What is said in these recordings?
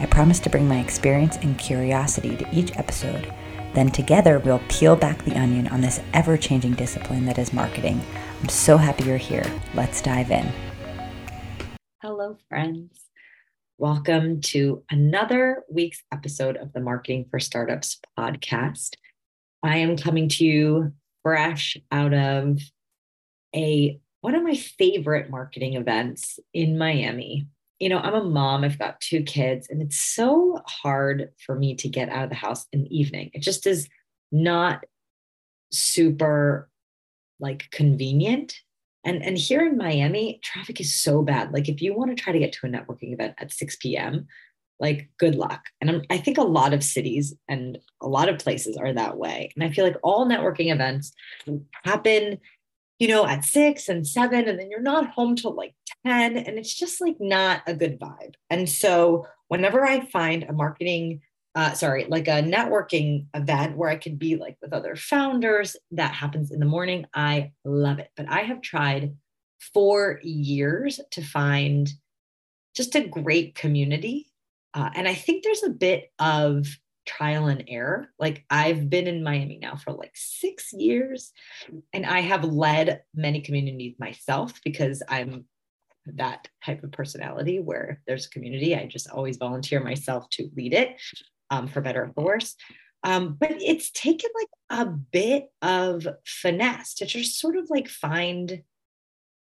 I promise to bring my experience and curiosity to each episode. Then together we'll peel back the onion on this ever changing discipline that is marketing. I'm so happy you're here. Let's dive in. Hello, friends. Welcome to another week's episode of the Marketing for Startups podcast. I am coming to you fresh out of a one of my favorite marketing events in Miami you know, I'm a mom, I've got two kids, and it's so hard for me to get out of the house in the evening. It just is not super like convenient. And, and here in Miami, traffic is so bad. Like if you want to try to get to a networking event at 6 p.m., like good luck. And I'm, I think a lot of cities and a lot of places are that way. And I feel like all networking events happen you know, at six and seven, and then you're not home till like 10. And it's just like not a good vibe. And so whenever I find a marketing, uh, sorry, like a networking event where I could be like with other founders, that happens in the morning. I love it. But I have tried for years to find just a great community. Uh, and I think there's a bit of trial and error. Like I've been in Miami now for like six years, and I have led many communities myself because I'm that type of personality where if there's a community. I just always volunteer myself to lead it um, for better or for worse. Um, but it's taken like a bit of finesse to just sort of like find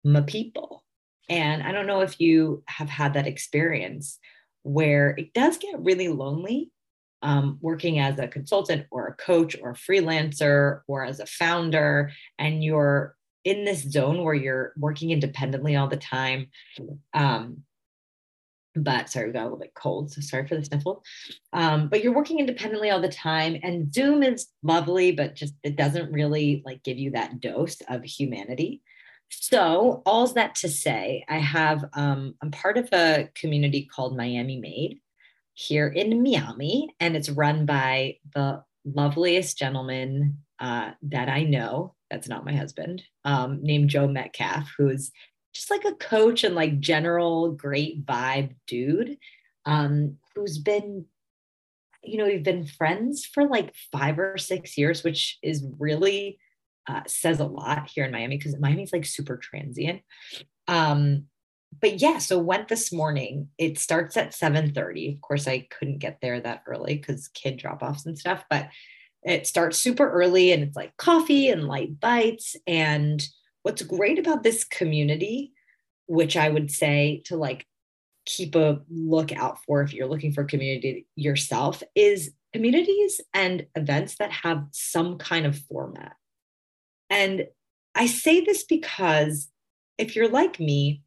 my people. And I don't know if you have had that experience where it does get really lonely um, working as a consultant or a coach or a freelancer or as a founder, and you're in this zone where you're working independently all the time. Um, but sorry, we got a little bit cold, so sorry for the sniffle. Um, but you're working independently all the time, and Zoom is lovely, but just it doesn't really like give you that dose of humanity. So, all's that to say, I have um, I'm part of a community called Miami Made, here in Miami, and it's run by the loveliest gentleman uh, that I know. That's not my husband, um, named Joe Metcalf, who's just like a coach and like general great vibe dude um, who's been, you know, we've been friends for like five or six years, which is really uh, says a lot here in Miami because Miami's like super transient. Um, but yeah, so went this morning. It starts at 7:30. Of course, I couldn't get there that early because kid drop-offs and stuff, but it starts super early and it's like coffee and light bites. And what's great about this community, which I would say to like keep a lookout for if you're looking for community yourself, is communities and events that have some kind of format. And I say this because if you're like me,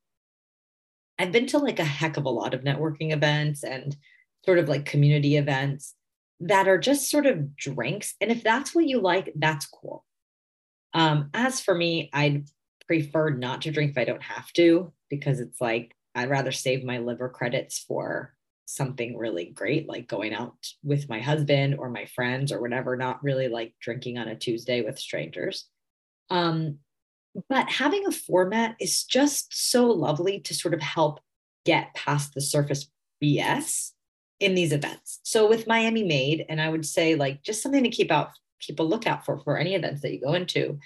I've been to like a heck of a lot of networking events and sort of like community events that are just sort of drinks. And if that's what you like, that's cool. Um, as for me, I'd prefer not to drink if I don't have to, because it's like I'd rather save my liver credits for something really great, like going out with my husband or my friends or whatever, not really like drinking on a Tuesday with strangers. Um, but having a format is just so lovely to sort of help get past the surface BS in these events. So with Miami Made, and I would say like just something to keep out, keep a lookout for for any events that you go into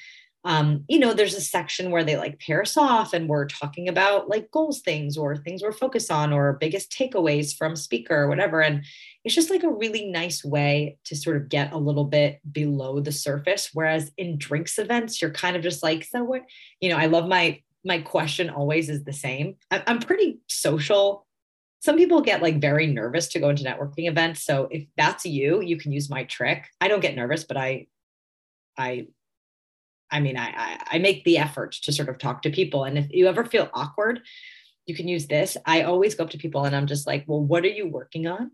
um, you know, there's a section where they like pair us off and we're talking about like goals things or things we're focused on or biggest takeaways from speaker or whatever. And it's just like a really nice way to sort of get a little bit below the surface. Whereas in drinks events, you're kind of just like, so what, you know, I love my, my question always is the same. I'm pretty social. Some people get like very nervous to go into networking events. So if that's you, you can use my trick. I don't get nervous, but I, I I mean, I, I, I make the effort to sort of talk to people. And if you ever feel awkward, you can use this. I always go up to people and I'm just like, well, what are you working on?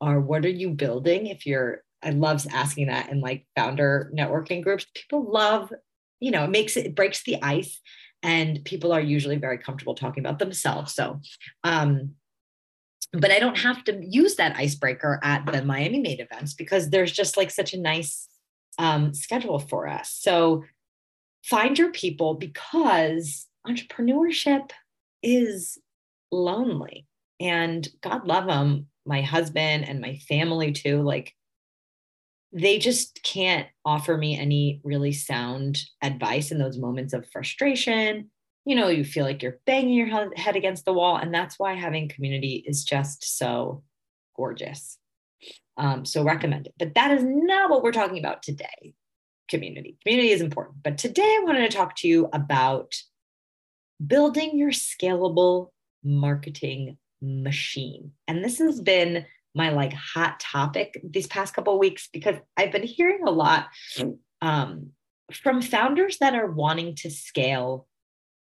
Or what are you building if you're I love asking that in like founder networking groups. People love, you know, it makes it, it breaks the ice and people are usually very comfortable talking about themselves. So, um, but I don't have to use that icebreaker at the Miami Made events because there's just like such a nice um, schedule for us. So find your people because entrepreneurship is lonely and God love them, my husband and my family too. Like they just can't offer me any really sound advice in those moments of frustration. You know, you feel like you're banging your head against the wall. And that's why having community is just so gorgeous. Um, so recommend it. But that is not what we're talking about today. Community. Community is important. But today I wanted to talk to you about building your scalable marketing machine. And this has been my like hot topic these past couple weeks because I've been hearing a lot um, from founders that are wanting to scale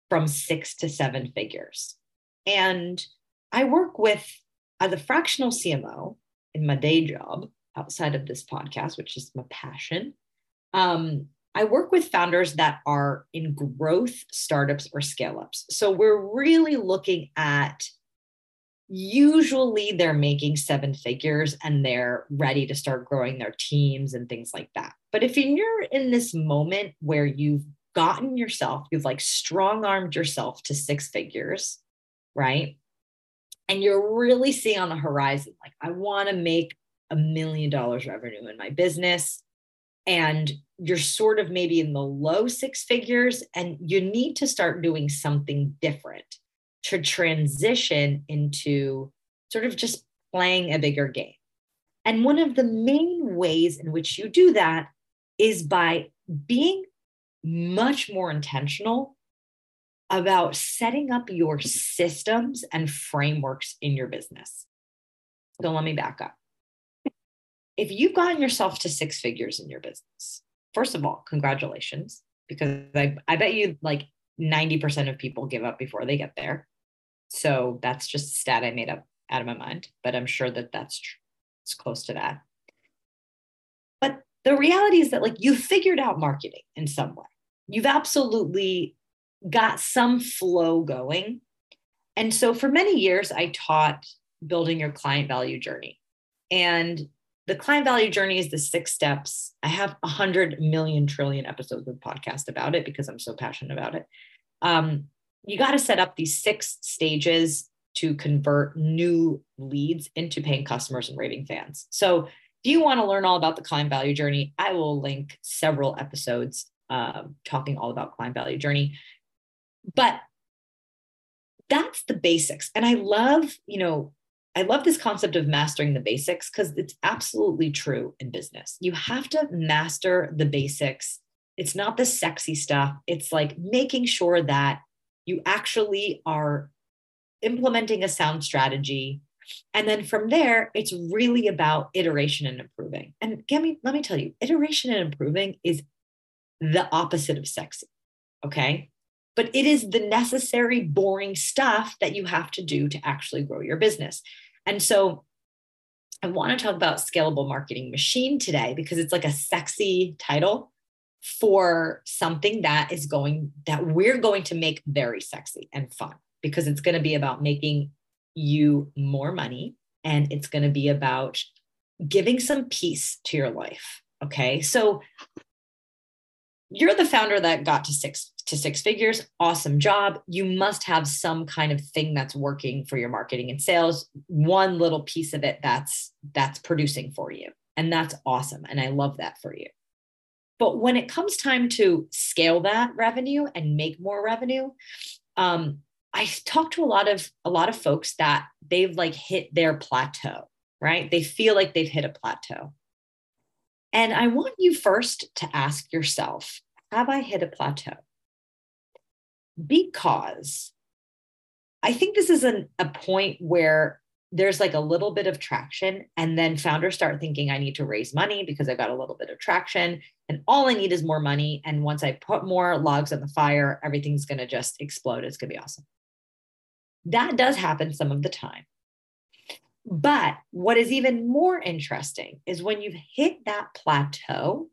from six to seven figures. And I work with as a fractional CMO in my day job outside of this podcast, which is my passion. Um, I work with founders that are in growth startups or scale ups. So we're really looking at usually they're making seven figures and they're ready to start growing their teams and things like that. But if you're in this moment where you've gotten yourself, you've like strong armed yourself to six figures, right? And you're really seeing on the horizon, like, I want to make a million dollars revenue in my business. And you're sort of maybe in the low six figures, and you need to start doing something different to transition into sort of just playing a bigger game. And one of the main ways in which you do that is by being much more intentional about setting up your systems and frameworks in your business. So let me back up. If you've gotten yourself to six figures in your business, first of all, congratulations, because I, I bet you like 90% of people give up before they get there. So that's just a stat I made up out of my mind, but I'm sure that that's true. It's close to that. But the reality is that like you figured out marketing in some way. You've absolutely got some flow going. And so for many years, I taught building your client value journey. And the client value journey is the six steps. I have a hundred million trillion episodes of podcast about it because I'm so passionate about it. Um, you got to set up these six stages to convert new leads into paying customers and raving fans. So, if you want to learn all about the client value journey, I will link several episodes uh, talking all about client value journey. But that's the basics. And I love, you know, I love this concept of mastering the basics because it's absolutely true in business. You have to master the basics. It's not the sexy stuff. It's like making sure that you actually are implementing a sound strategy. And then from there it's really about iteration and improving. And let me tell you iteration and improving is the opposite of sexy okay? But it is the necessary boring stuff that you have to do to actually grow your business. And so i want to talk about scalable marketing machine today because it's like a sexy title for something that is going that we're going to make very sexy and fun because it's going to be about making you more money and it's going to be about giving some peace to your life okay? So you're the founder that got to six to six figures awesome job. You must have some kind of thing that's working for your marketing and sales one little piece of it that's that's producing for you. And that's awesome. And i love that for you but when it comes time to scale that revenue and make more revenue, um, I talk to a lot of a lot of folks that they've like hit their plateau, right? They feel like they've hit a plateau. And I want you first to ask yourself, have I hit a plateau? Because I think this is an, a point where there's like a little bit of traction and then founders start thinking i need to raise money because i've got a little bit of traction and all i need is more money and once i put more logs on the fire everything's going to just explode. It's going to be awesome. That does happen some of the time. But what is even more interesting is when you've hit that plateau,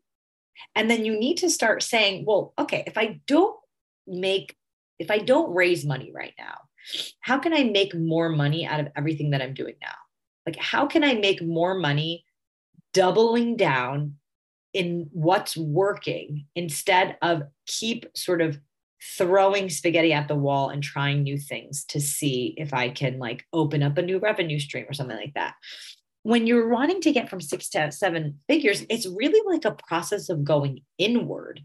and then you need to start saying, well, okay, if I don't make, if I don't raise money right now, how can I make more money out of everything that I'm doing now? Like, how can I make more money doubling down in what's working instead of keep sort of throwing spaghetti at the wall and trying new things to see if I can like open up a new revenue stream or something like that. When you're wanting to get from six to seven figures, it's really like a process of going inward.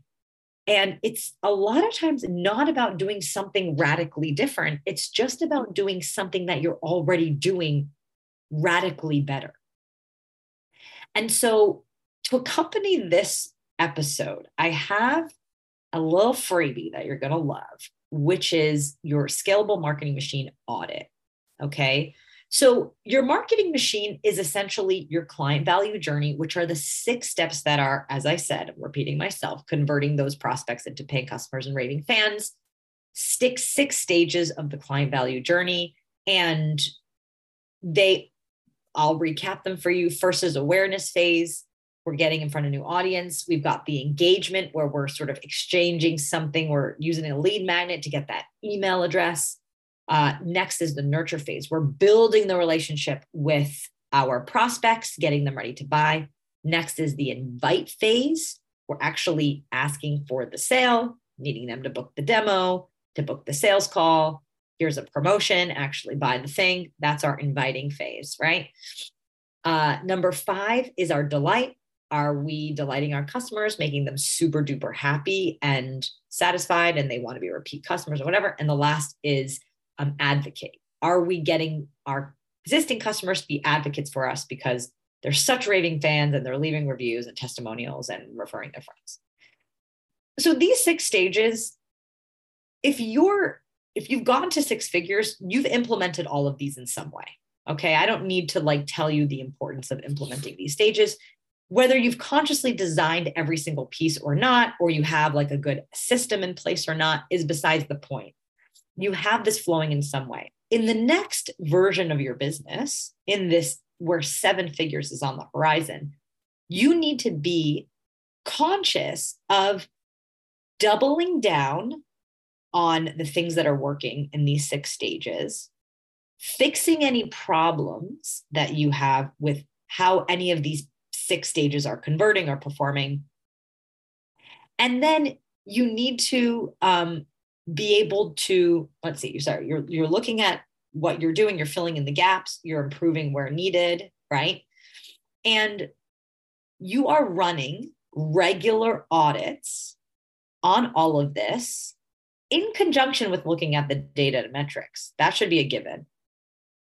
And it's a lot of times not about doing something radically different. It's just about doing something that you're already doing radically better. And so, to accompany this episode, I have a little freebie that you're going to love, which is your scalable marketing machine audit. Okay. So, your marketing machine is essentially your client value journey, which are the six steps that are, as I said, I'm repeating myself, converting those prospects into paying customers and raving fans. Stick six stages of the client value journey. And they, I'll recap them for you. First is awareness phase we're getting in front of new audience. We've got the engagement where we're sort of exchanging something. We're using a lead magnet to get that email address. Uh, next is the nurture phase. We're building the relationship with our prospects, getting them ready to buy. Next is the invite phase. We're actually asking for the sale, needing them to book the demo, to book the sales call. Here's a promotion, actually buy the thing. That's our inviting phase, right? Uh, number five is our delight. Are we delighting our customers, making them super duper happy and satisfied, and they want to be repeat customers or whatever? And the last is um, advocate. Are we getting our existing customers to be advocates for us because they're such raving fans and they're leaving reviews and testimonials and referring their friends? So these six stages, if you're if you've gone to six figures, you've implemented all of these in some way. Okay. I don't need to like tell you the importance of implementing these stages whether you've consciously designed every single piece or not, or you have like a good system in place or not, is besides the point. You have this flowing in some way. In the next version of your business, in this where seven figures is on the horizon, you need to be conscious of doubling down on the things that are working in these six stages, fixing any problems that you have with how any of these six stages are converting or performing. And then you need to um, be able to, let's see, sorry, you're, you're looking at what you're doing, you're filling in the gaps, you're improving where needed, right? And you are running regular audits on all of this in conjunction with looking at the data and metrics. That should be a given.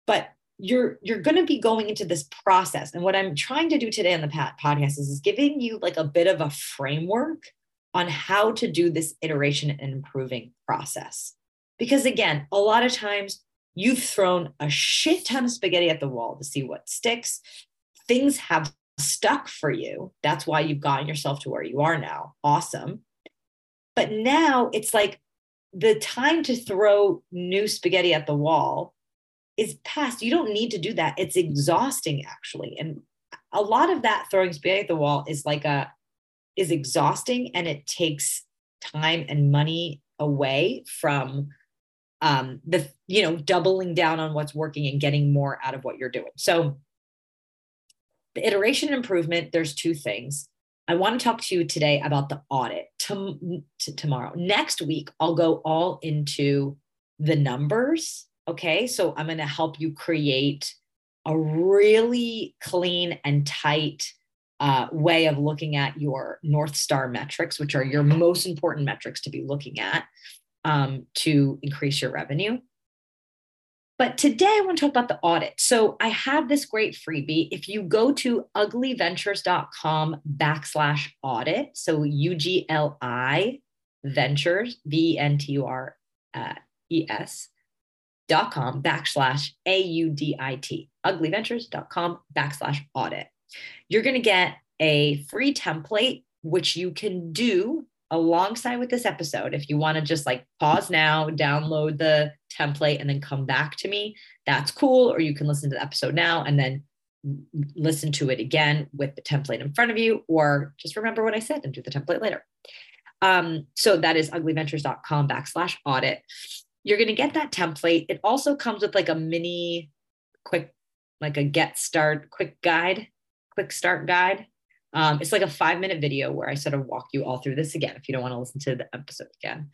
But you're you're going to be going into this process and what i'm trying to do today on the podcast is, is giving you like a bit of a framework on how to do this iteration and improving process because again a lot of times you've thrown a shit ton of spaghetti at the wall to see what sticks things have stuck for you that's why you've gotten yourself to where you are now awesome but now it's like the time to throw new spaghetti at the wall is past. You don't need to do that. It's exhausting actually. And a lot of that throwing spaghetti at the wall is like a is exhausting and it takes time and money away from um the you know doubling down on what's working and getting more out of what you're doing. So the iteration improvement, there's two things. I want to talk to you today about the audit to, to tomorrow. Next week, I'll go all into the numbers Okay. So I'm going to help you create a really clean and tight uh, way of looking at your North Star metrics, which are your most important metrics to be looking at um, to increase your revenue. But today I want to talk about the audit. So I have this great freebie. If you go to uglyventures.com backslash audit, so U G L I ventures, V N T U R uh, E S dot com backslash A-U-D-I-T, uglyventures.com backslash audit. You're going to get a free template, which you can do alongside with this episode, if you want to just like pause now, download the template, and then come back to me, that's cool. Or you can listen to the episode now and then listen to it again with the template in front of you, or just remember what I said and do the template later. Um, so that is uglyventures.com backslash audit. You're going to get that template. It also comes with like a mini quick, like a get start quick guide, quick start guide. Um, it's like a five minute video where I sort of walk you all through this again if you don't want to listen to the episode again.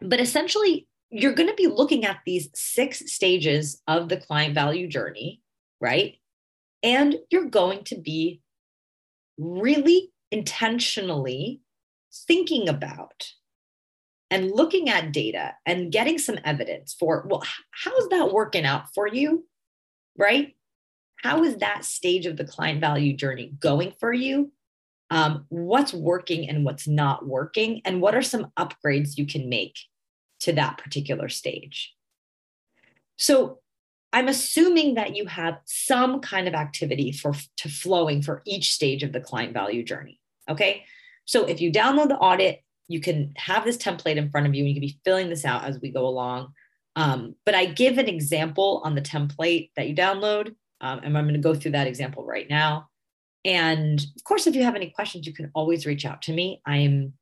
But essentially, you're going to be looking at these six stages of the client value journey, right? And you're going to be really intentionally thinking about and looking at data and getting some evidence for, well, how's that working out for you? Right? How is that stage of the client value journey going for you? Um, what's working and what's not working? And what are some upgrades you can make to that particular stage? So I'm assuming that you have some kind of activity for to flowing for each stage of the client value journey. Okay. So if you download the audit, you can have this template in front of you and you can be filling this out as we go along. Um, but I give an example on the template that you download. Um, and I'm going to go through that example right now. And of course, if you have any questions, you can always reach out to me. I'm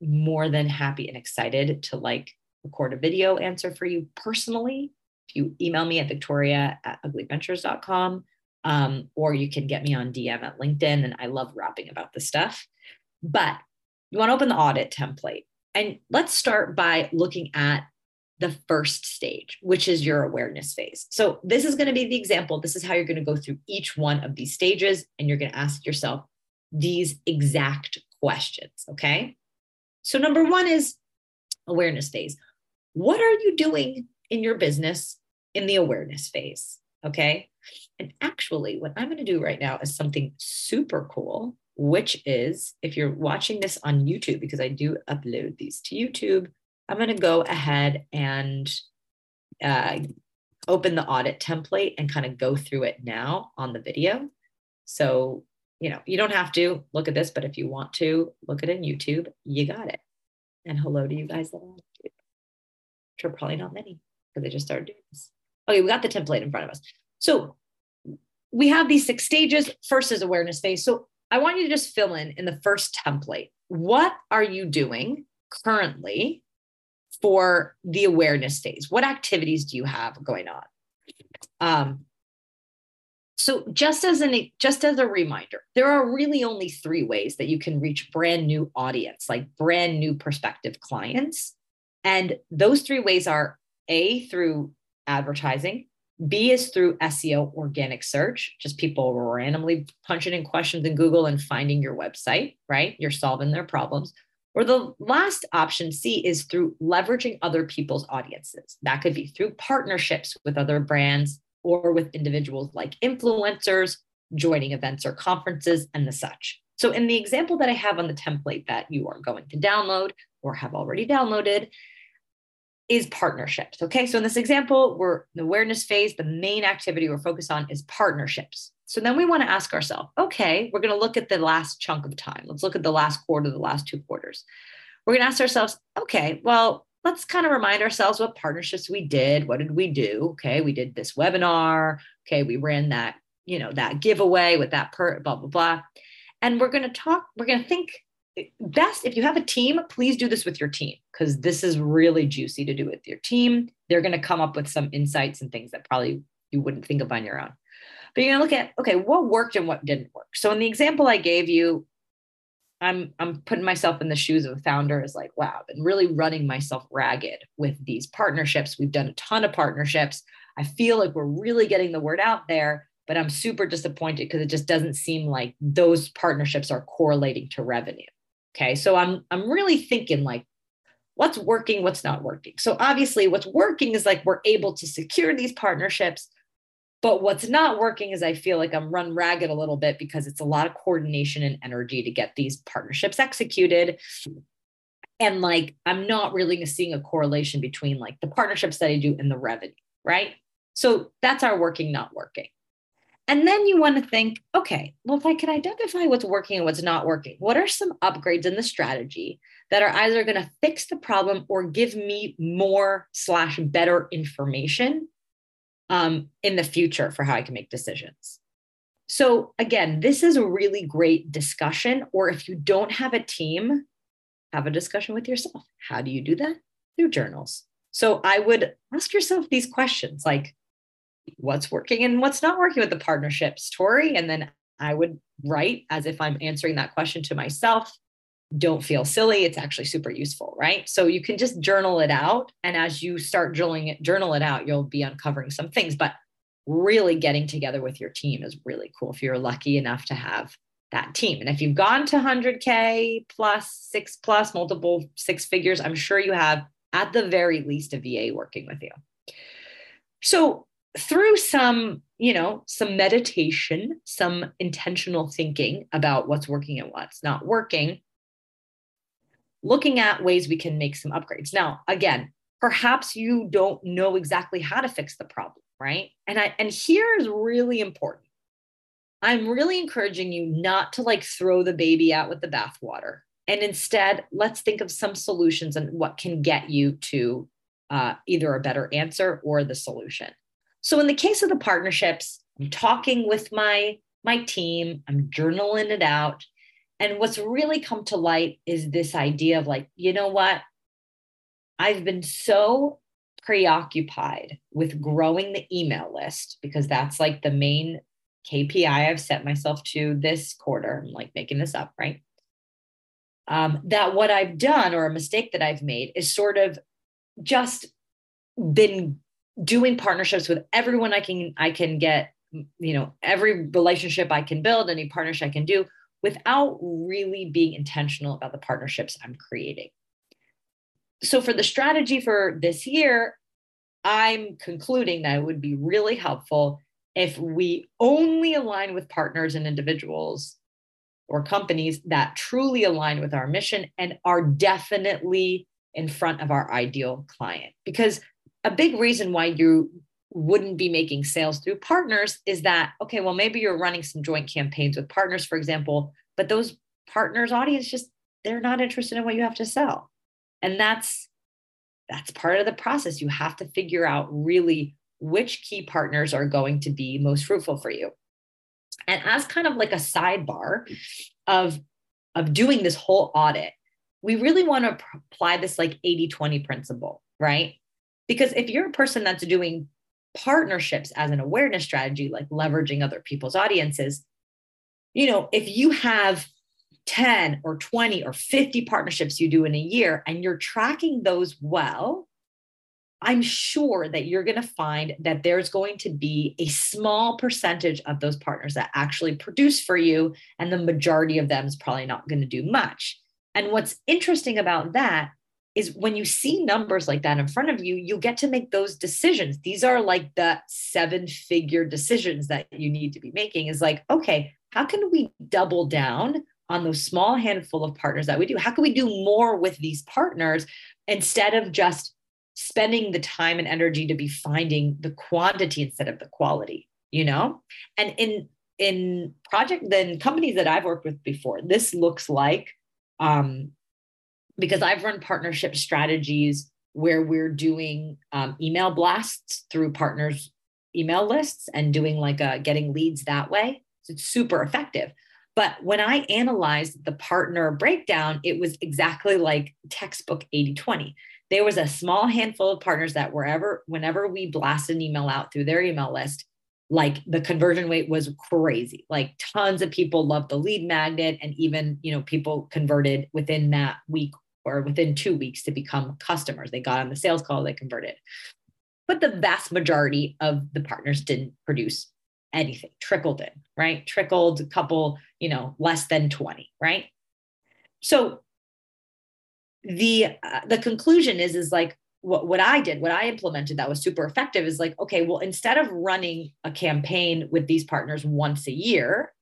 more than happy and excited to like record a video answer for you personally. If you email me at victoria at uglyventures.com, um, or you can get me on DM at LinkedIn. And I love rapping about this stuff. But you want to open the audit template. And let's start by looking at the first stage, which is your awareness phase. So, this is going to be the example. This is how you're going to go through each one of these stages, and you're going to ask yourself these exact questions. Okay. So, number one is awareness phase. What are you doing in your business in the awareness phase? Okay. And actually, what I'm going to do right now is something super cool which is if you're watching this on YouTube, because I do upload these to YouTube, I'm going to go ahead and uh, open the audit template and kind of go through it now on the video. So, you know, you don't have to look at this, but if you want to look at it in YouTube, you got it. And hello to you guys that are on YouTube, which are probably not many because they just started doing this. Okay, we got the template in front of us. So we have these six stages. First is awareness phase. So I want you to just fill in in the first template. What are you doing currently for the awareness days? What activities do you have going on? Um, so just as an just as a reminder, there are really only three ways that you can reach brand new audience, like brand new prospective clients. And those three ways are A through advertising, B is through SEO organic search, just people randomly punching in questions in Google and finding your website, right? You're solving their problems. Or the last option, C, is through leveraging other people's audiences. That could be through partnerships with other brands or with individuals like influencers, joining events or conferences, and the such. So, in the example that I have on the template that you are going to download or have already downloaded, is partnerships. Okay. So in this example, we're in the awareness phase, the main activity we're focused on is partnerships. So then we want to ask ourselves, okay, we're going to look at the last chunk of time. Let's look at the last quarter, the last two quarters. We're going to ask ourselves, okay, well, let's kind of remind ourselves what partnerships we did. What did we do? Okay, we did this webinar. Okay, we ran that, you know, that giveaway with that per blah blah blah. And we're going to talk, we're going to think best if you have a team, please do this with your team because this is really juicy to do with your team. They're going to come up with some insights and things that probably you wouldn't think of on your own. But you're to look at okay, what worked and what didn't work. So in the example I gave you, I'm I'm putting myself in the shoes of a founder is like, wow, I've really running myself ragged with these partnerships. We've done a ton of partnerships. I feel like we're really getting the word out there, but I'm super disappointed because it just doesn't seem like those partnerships are correlating to revenue. Okay. So I'm I'm really thinking like what's working, what's not working. So obviously what's working is like we're able to secure these partnerships. But what's not working is I feel like I'm run ragged a little bit because it's a lot of coordination and energy to get these partnerships executed. And like I'm not really seeing a correlation between like the partnerships that I do and the revenue, right? So that's our working, not working. And then you want to think, okay, well, if I can identify what's working and what's not working, what are some upgrades in the strategy that are either going to fix the problem or give me more slash better information um, in the future for how I can make decisions? So again, this is a really great discussion. Or if you don't have a team, have a discussion with yourself. How do you do that? Through journals. So I would ask yourself these questions like, what's working and what's not working with the partnerships, Tori? And then I would write as if I'm answering that question to myself. Don't feel silly. It's actually super useful, right? So you can just journal it out. And as you start journaling it, journal it out, you'll be uncovering some things. But really getting together with your team is really cool if you're lucky enough to have that team. And if you've gone to 100K plus, six plus, multiple six figures, I'm sure you have at the very least a VA working with you. So through some, you know, some meditation, some intentional thinking about what's working and what's not working, looking at ways we can make some upgrades. Now, again, perhaps you don't know exactly how to fix the problem, right? And I and here is really important. I'm really encouraging you not to like throw the baby out with the bathwater. And instead, let's think of some solutions and what can get you to uh, either a better answer or the solution. So in the case of the partnerships, I'm talking with my my team, I'm journaling it out. And what's really come to light is this idea of like, you know what? I've been so preoccupied with growing the email list because that's like the main KPI I've set myself to this quarter. I'm like making this up, right? Um, that what I've done or a mistake that I've made is sort of just been doing partnerships with everyone I can I can get, you know, every relationship I can build, any partnership I can do without really being intentional about the partnerships I'm creating. So for the strategy for this year, I'm concluding that it would be really helpful if we only align with partners and individuals or companies that truly align with our mission and are definitely in front of our ideal client. Because a big reason why you wouldn't be making sales through partners is that, okay, well, maybe you're running some joint campaigns with partners, for example, but those partners' audience just, they're not interested in what you have to sell. And that's that's part of the process. You have to figure out really which key partners are going to be most fruitful for you. And as kind of like a sidebar of, of doing this whole audit, we really want to apply this like 80 20 principle, right? Because if you're a person that's doing partnerships as an awareness strategy, like leveraging other people's audiences, you know, if you have 10 or 20 or 50 partnerships you do in a year and you're tracking those well, I'm sure that you're going to find that there's going to be a small percentage of those partners that actually produce for you, and the majority of them is probably not going to do much. And what's interesting about that is when you see numbers like that in front of you, you get to make those decisions. These are like the seven figure decisions that you need to be making is like, okay, how can we double down on those small handful of partners that we do? How can we do more with these partners instead of just spending the time and energy to be finding the quantity instead of the quality you know and in in project then companies that i've worked with before this looks like um because i've run partnership strategies where we're doing um, email blasts through partners email lists and doing like a getting leads that way. So it's super effective. But when i analyzed the partner breakdown it was exactly like textbook 80 20 there was a small handful of partners that wherever whenever we blasted an email out through their email list like the conversion rate was crazy. Like tons of people loved the lead magnet and even you know people converted within that week or within two weeks to become customers. They got on the sales call they converted. But the vast majority of the partners didn't produce anything. Trickled in right? Trickled a couple you know less than 20 right? So the uh, the conclusion is is like what, what I did, what I implemented that was super effective is like, okay, well, instead of running a campaign with these partners once a year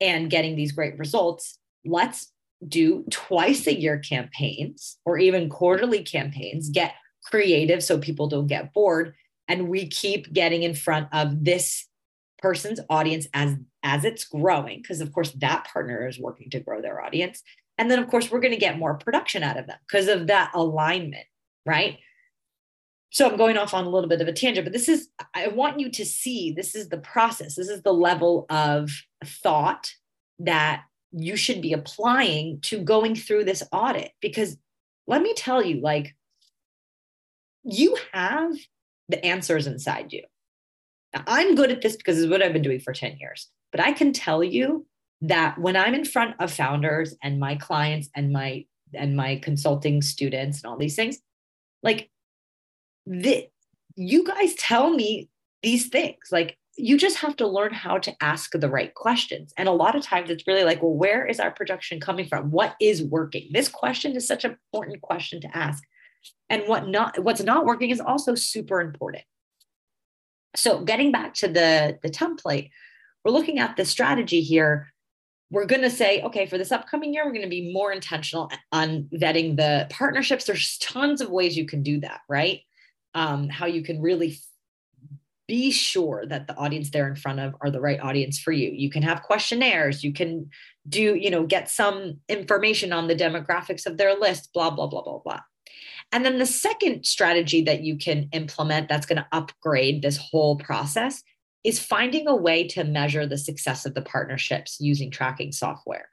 and getting these great results, let's do twice a year campaigns or even quarterly campaigns, get creative so people don't get bored. And we keep getting in front of this person's audience as as it's growing because of course that partner is working to grow their audience. And then of course we're going to get more production out of them because of that alignment right? So i'm going off on a little bit of a tangent but this is i want you to see this is the process. This is the level of thought that you should be applying to going through this audit because let me tell you like you have the answers inside you now, I'm good at this because it's what I've been doing for 10 years. But I can tell you that when I'm in front of founders and my clients and my and my consulting students and all these things, like the, you guys tell me these things. Like you just have to learn how to ask the right questions. And a lot of times it's really like, well, where is our production coming from? What is working? This question is such an important question to ask. And what not what's not working is also super important. So getting back to the, the template, we're looking at the strategy here. We're going to say, okay, for this upcoming year, we're going to be more intentional on vetting the partnerships. There's tons of ways you can do that, right? Um, how you can really be sure that the audience they're in front of are the right audience for you. You can have questionnaires. You can do, you know, get some information on the demographics of their list, blah, blah, blah, blah, blah. And then the second strategy that you can implement that's going to upgrade this whole process is finding a way to measure the success of the partnerships using tracking software.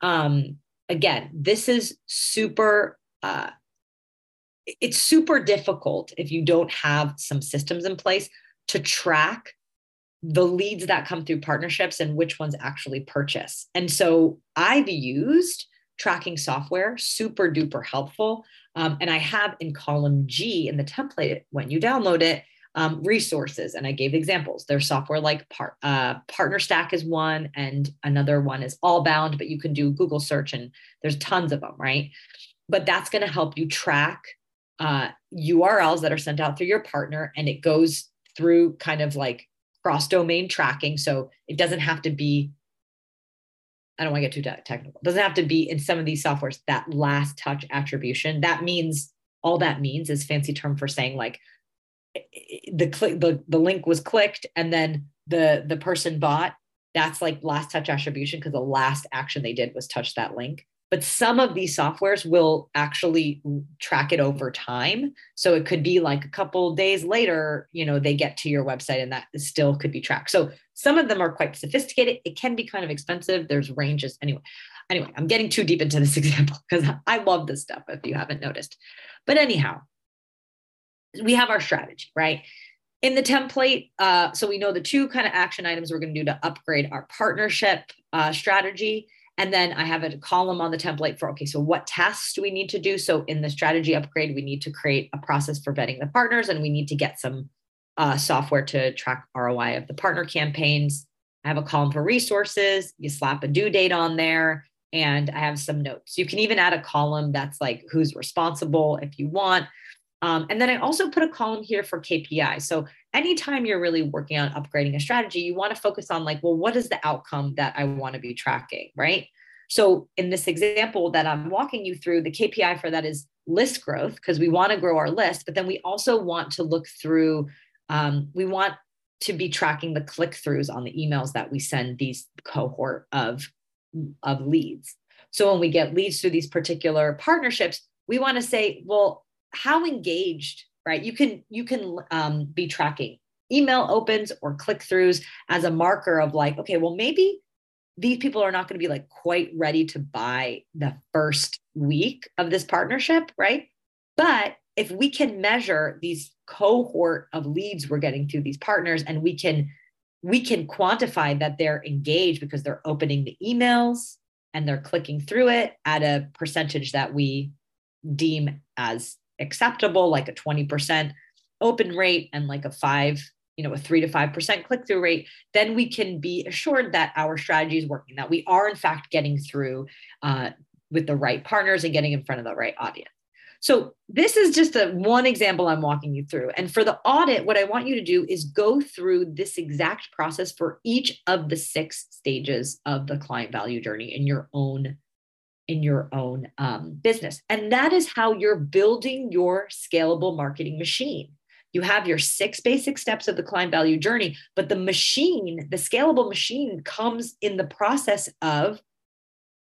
Um, again, this is super. Uh, it's super difficult if you don't have some systems in place to track the leads that come through partnerships and which ones actually purchase. And so I've used tracking software, super duper helpful. Um, and I have in column G in the template, when you download it, um, resources. And I gave examples. There's software like uh, Partner Stack is one, and another one is Allbound, but you can do Google search and there's tons of them, right? But that's going to help you track uh, URLs that are sent out through your partner, and it goes through kind of like cross domain tracking. So it doesn't have to be I don't want to get too technical. It doesn't have to be in some of these softwares that last touch attribution. That means all that means is fancy term for saying like the click the, the link was clicked and then the the person bought. That's like last touch attribution because the last action they did was touch that link but some of these softwares will actually track it over time. So it could be like a couple days later you know they get to your website and that still could be tracked. So some of them are quite sophisticated. It can be kind of expensive. There's ranges. Anyway anyway i'm getting too deep into this example because i love this stuff if you haven't noticed. But anyhow we have our strategy right? In the template uh, so we know the two kind of action items we're going to do to upgrade our partnership uh, strategy and then I have a column on the template for, okay, so what tasks do we need to do? So in the strategy upgrade, we need to create a process for vetting the partners and we need to get some uh, software to track ROI of the partner campaigns. I have a column for resources. You slap a due date on there and I have some notes. You can even add a column that's like who's responsible if you want. Um, and then I also put a column here for KPI. So anytime you're really working on upgrading a strategy, you want to focus on like, well, what is the outcome that I want to be tracking, right? So in this example that I'm walking you through, the KPI for that is list growth because we want to grow our list, but then we also want to look through. Um, we want to be tracking the click throughs on the emails that we send these cohort of of leads. So when we get leads through these particular partnerships, we want to say, well, how engaged right? You can you can um, be tracking email opens or click throughs as a marker of like okay well maybe these people are not going to be like quite ready to buy the first week of this partnership right? But if we can measure these cohort of leads we're getting through these partners and we can we can quantify that they're engaged because they're opening the emails and they're clicking through it at a percentage that we deem as acceptable, like a 20% open rate and like a five, you know, a three to 5% click through rate, then we can be assured that our strategy is working, that we are in fact getting through uh, with the right partners and getting in front of the right audience. So this is just a one example I'm walking you through. And for the audit, what I want you to do is go through this exact process for each of the six stages of the client value journey in your own in your own um, business. And that is how you're building your scalable marketing machine. you have your six basic steps of the client value journey, but the machine, the scalable machine comes in the process of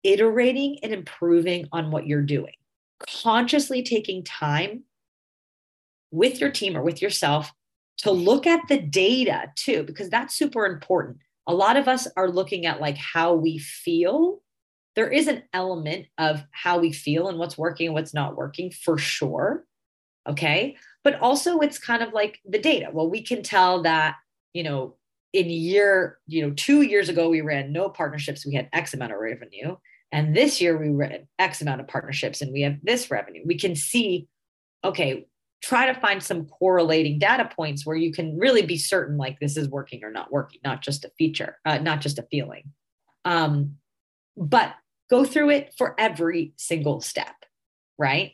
iterating and improving on what you're doing, consciously taking time with your team or with yourself to look at the data too, because that's super important. A lot of us are looking at like how we feel. There is an element of how we feel and what's working and what's not working for sure. Okay but also it's kind of like the data. Well, we can tell that, you know, in year, you know, two years ago, we ran no partnerships, we had X amount of revenue. And this year we ran X amount of partnerships and we have this revenue. We can see, okay, try to find some correlating data points where you can really be certain like this is working or not working, not just a feature, uh, not just a feeling. Um, but go through it for every single step, right?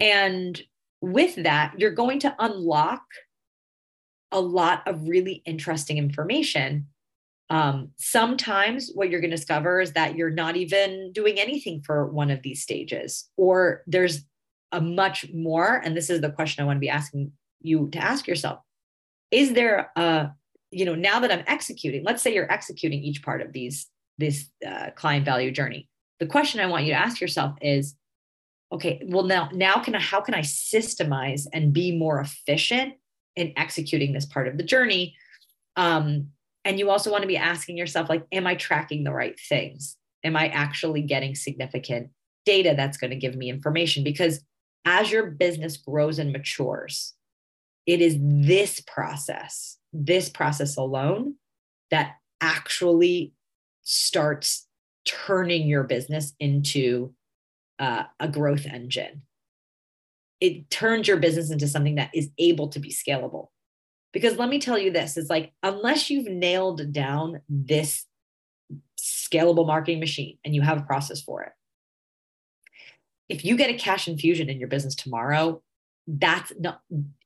And with that, you're going to unlock a lot of really interesting information. Um, sometimes what you're going to discover is that you're not even doing anything for one of these stages, or there's a much more. And this is the question I want to be asking you to ask yourself Is there a, you know, now that I'm executing, let's say you're executing each part of these, this uh, client value journey. The question I want you to ask yourself is okay well now now can i how can i systemize and be more efficient in executing this part of the journey? Um, and you also want to be asking yourself like am i tracking the right things? Am i actually getting significant data that's going to give me information? Because as your business grows and matures it is this process this process alone that actually starts turning your business into uh, a growth engine. It turns your business into something that is able to be scalable. Because let me tell you this is like, unless you've nailed down this scalable marketing machine and you have a process for it, if you get a cash infusion in your business tomorrow, that's not,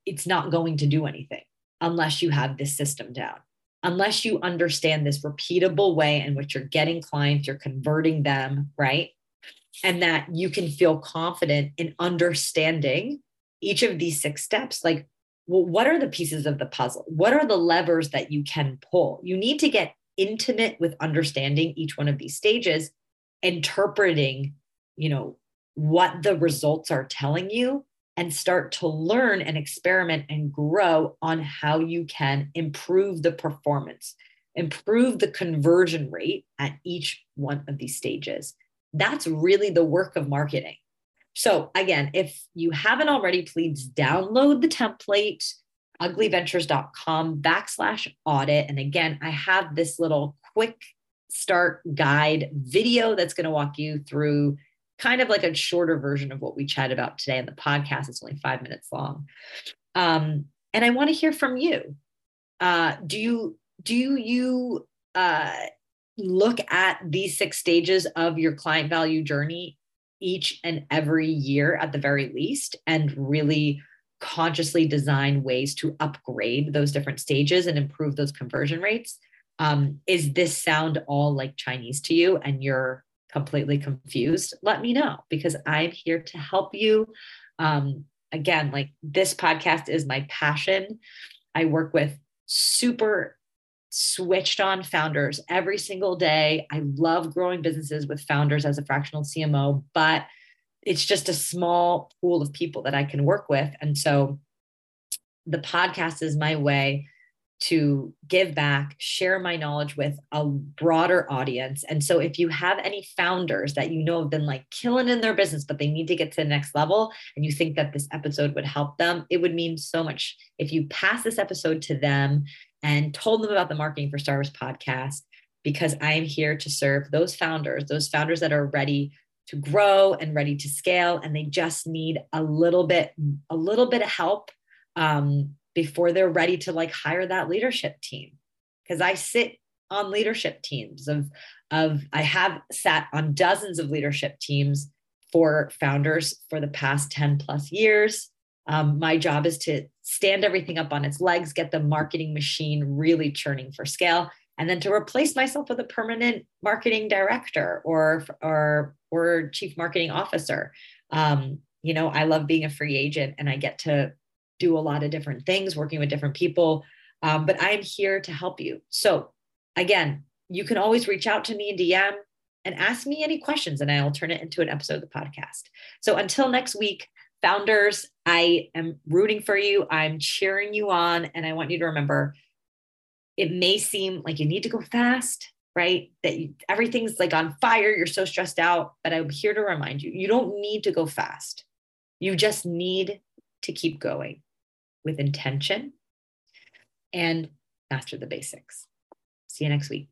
it's not going to do anything unless you have this system down unless you understand this repeatable way in which you're getting clients, you're converting them, right? and that you can feel confident in understanding each of these six steps. Like well, what are the pieces of the puzzle? What are the levers that you can pull? You need to get intimate with understanding each one of these stages interpreting you know what the results are telling you and start to learn and experiment and grow on how you can improve the performance improve the conversion rate at each one of these stages that's really the work of marketing. So, again, if you haven't already, please download the template, ugliventures.com backslash audit. And again, I have this little quick start guide video that's going to walk you through kind of like a shorter version of what we chat about today in the podcast. It's only five minutes long. Um, and I want to hear from you. Uh, do you do you uh, look at these six stages of your client value journey each and every year at the very least and really consciously design ways to upgrade those different stages and improve those conversion rates um, is this sound all like chinese to you and you're completely confused let me know because i'm here to help you um, again like this podcast is my passion i work with super switched on founders every single day. I love growing businesses with founders as a fractional CMO, but it's just a small pool of people that I can work with. And so the podcast is my way to give back, share my knowledge with a broader audience. And so if you have any founders that you know have been like killing in their business, but they need to get to the next level, and you think that this episode would help them, it would mean so much if you pass this episode to them and told them about the Marketing for Startups podcast because I am here to serve those founders, those founders that are ready to grow and ready to scale, and they just need a little bit, a little bit of help um, before they're ready to like hire that leadership team. Because I sit on leadership teams of of I have sat on dozens of leadership teams for founders for the past 10 plus years. Um, my job is to stand everything up on its legs, get the marketing machine really churning for scale, and then to replace myself with a permanent marketing director or or or chief marketing officer. Um, you know, I love being a free agent, and I get to do a lot of different things, working with different people. Um, but I'm here to help you. So, again, you can always reach out to me in DM and ask me any questions, and I'll turn it into an episode of the podcast. So, until next week, founders, I am rooting for you. I'm cheering you on. And I want you to remember it may seem like you need to go fast, right? That you, everything's like on fire, you're so stressed out. But I'm here to remind you you don't need to go fast. You just need to keep going with intention and master the basics. See you next week.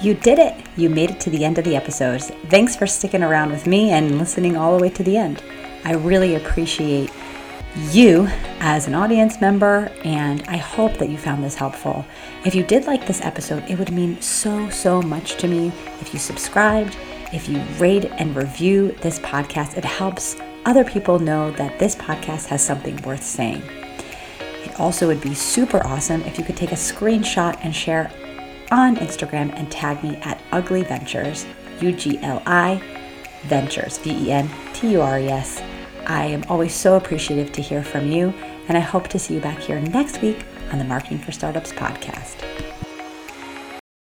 You did it! You made it to the end of the episode. Thanks for sticking around with me and listening all the way to the end. I really appreciate you as an audience member, and I hope that you found this helpful. If you did like this episode, it would mean so, so much to me if you subscribed, if you rate and review this podcast. It helps other people know that this podcast has something worth saying. It also would be super awesome if you could take a screenshot and share on Instagram and tag me at Ugli Ventures, U G L I Ventures, V E N T U R E S. I am always so appreciative to hear from you, and I hope to see you back here next week on the Marketing for Startups podcast.